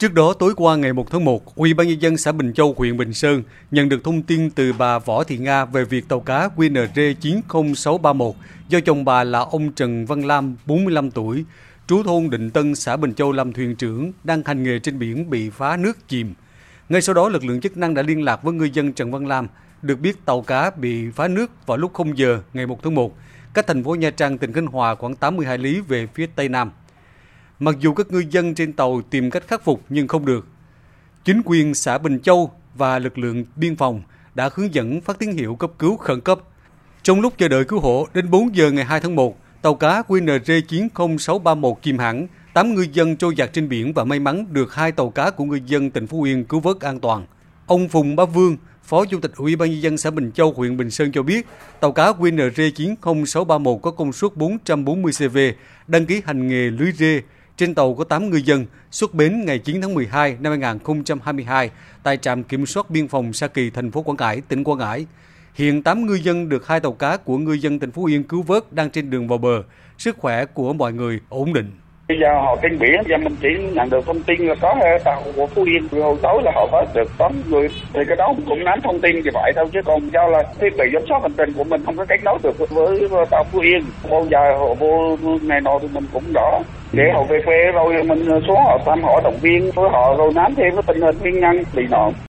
Trước đó tối qua ngày 1 tháng 1, Ủy ban nhân dân xã Bình Châu, huyện Bình Sơn nhận được thông tin từ bà Võ Thị Nga về việc tàu cá QNR 90631 do chồng bà là ông Trần Văn Lam, 45 tuổi, trú thôn Định Tân, xã Bình Châu làm thuyền trưởng đang hành nghề trên biển bị phá nước chìm. Ngay sau đó, lực lượng chức năng đã liên lạc với ngư dân Trần Văn Lam, được biết tàu cá bị phá nước vào lúc 0 giờ ngày 1 tháng 1, cách thành phố Nha Trang, tỉnh Khánh Hòa khoảng 80 hải lý về phía tây nam. Mặc dù các ngư dân trên tàu tìm cách khắc phục nhưng không được. Chính quyền xã Bình Châu và lực lượng biên phòng đã hướng dẫn phát tín hiệu cấp cứu khẩn cấp. Trong lúc chờ đợi cứu hộ, đến 4 giờ ngày 2 tháng 1, tàu cá QNR 90631 chìm hẳn, 8 ngư dân trôi giặt trên biển và may mắn được hai tàu cá của ngư dân tỉnh Phú Yên cứu vớt an toàn. Ông Phùng Bá Vương, Phó Chủ tịch Ủy ban nhân dân xã Bình Châu, huyện Bình Sơn cho biết, tàu cá QNR 90631 có công suất 440 CV, đăng ký hành nghề lưới rê, trên tàu có 8 ngư dân xuất bến ngày 9 tháng 12 năm 2022 tại trạm kiểm soát biên phòng Sa Kỳ, thành phố Quảng Ngãi, tỉnh Quảng Ngãi. Hiện 8 ngư dân được hai tàu cá của ngư dân tỉnh Phú Yên cứu vớt đang trên đường vào bờ. Sức khỏe của mọi người ổn định. Bây giờ họ trên biển và mình chỉ nhận được thông tin là có tàu của Phú Yên. Hồi tối là họ có được 8 người. Thì cái đó cũng nắm thông tin như vậy thôi, chứ còn do là thiết bị giám sát hành trình của mình không có kết nối được với tàu Phú Yên. Bao giờ họ vô ngày nọ thì mình cũng rõ. Để họ về quê, rồi mình xuống họ thăm, họ động viên với họ, rồi nắm thêm cái tình hình nguyên nhân bị nạn